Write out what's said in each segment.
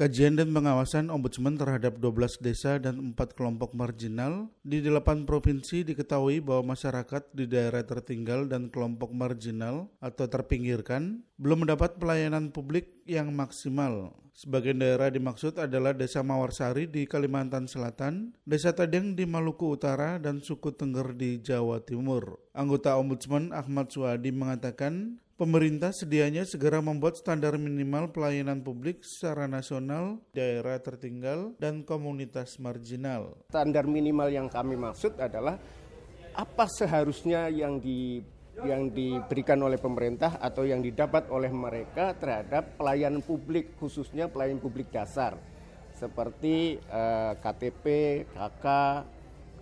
Kajian dan pengawasan Ombudsman terhadap 12 desa dan 4 kelompok marginal di 8 provinsi diketahui bahwa masyarakat di daerah tertinggal dan kelompok marginal atau terpinggirkan belum mendapat pelayanan publik yang maksimal. Sebagian daerah dimaksud adalah Desa Mawarsari di Kalimantan Selatan, Desa Tadeng di Maluku Utara, dan Suku Tengger di Jawa Timur. Anggota Ombudsman Ahmad Suadi mengatakan Pemerintah sedianya segera membuat standar minimal pelayanan publik secara nasional, daerah tertinggal, dan komunitas marginal. Standar minimal yang kami maksud adalah apa seharusnya yang di yang diberikan oleh pemerintah atau yang didapat oleh mereka terhadap pelayanan publik khususnya pelayanan publik dasar seperti eh, KTP, KK,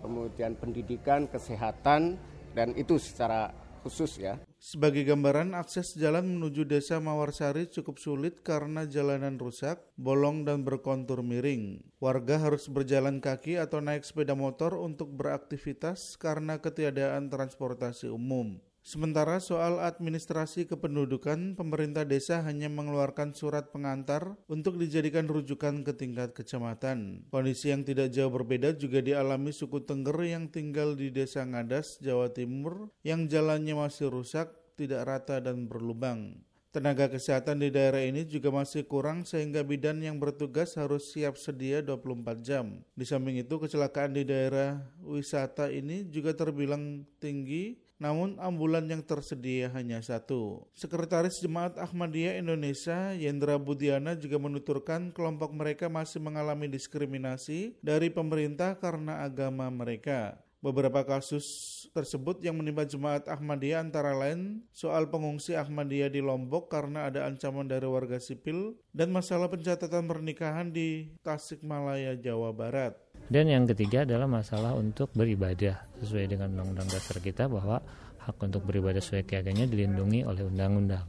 kemudian pendidikan, kesehatan dan itu secara khusus ya. Sebagai gambaran, akses jalan menuju desa Mawarsari cukup sulit karena jalanan rusak, bolong dan berkontur miring. Warga harus berjalan kaki atau naik sepeda motor untuk beraktivitas karena ketiadaan transportasi umum. Sementara soal administrasi kependudukan, pemerintah desa hanya mengeluarkan surat pengantar untuk dijadikan rujukan ke tingkat kecamatan. Kondisi yang tidak jauh berbeda juga dialami suku Tengger yang tinggal di Desa Ngadas, Jawa Timur, yang jalannya masih rusak, tidak rata dan berlubang. Tenaga kesehatan di daerah ini juga masih kurang sehingga bidan yang bertugas harus siap sedia 24 jam. Di samping itu kecelakaan di daerah wisata ini juga terbilang tinggi namun ambulan yang tersedia hanya satu. Sekretaris Jemaat Ahmadiyah Indonesia, Yendra Budiana juga menuturkan kelompok mereka masih mengalami diskriminasi dari pemerintah karena agama mereka. Beberapa kasus tersebut yang menimpa jemaat Ahmadiyah antara lain soal pengungsi Ahmadiyah di Lombok karena ada ancaman dari warga sipil dan masalah pencatatan pernikahan di Tasikmalaya, Jawa Barat. Dan yang ketiga adalah masalah untuk beribadah sesuai dengan undang-undang dasar kita bahwa hak untuk beribadah sesuai keyakinannya dilindungi oleh undang-undang.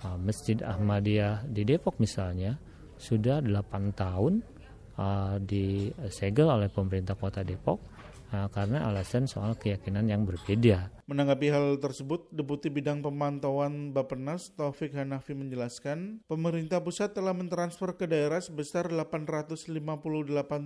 Uh, Masjid Ahmadiyah di Depok misalnya sudah 8 tahun uh, disegel oleh pemerintah kota Depok karena alasan soal keyakinan yang berbeda. Menanggapi hal tersebut, Deputi Bidang Pemantauan Bapenas Taufik Hanafi menjelaskan, pemerintah pusat telah mentransfer ke daerah sebesar 858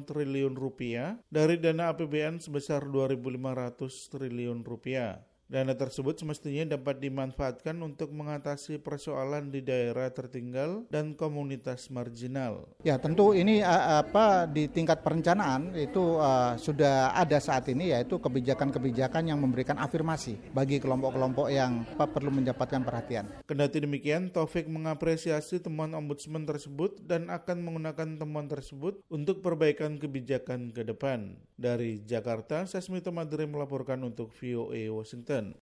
triliun rupiah dari dana APBN sebesar 2.500 triliun rupiah. Dana tersebut semestinya dapat dimanfaatkan untuk mengatasi persoalan di daerah tertinggal dan komunitas marginal. Ya, tentu ini apa di tingkat perencanaan itu uh, sudah ada saat ini yaitu kebijakan-kebijakan yang memberikan afirmasi bagi kelompok-kelompok yang apa, perlu mendapatkan perhatian. Kendati demikian, Taufik mengapresiasi temuan ombudsman tersebut dan akan menggunakan temuan tersebut untuk perbaikan kebijakan ke depan. Dari Jakarta, Sasmito Madri melaporkan untuk VOA Washington.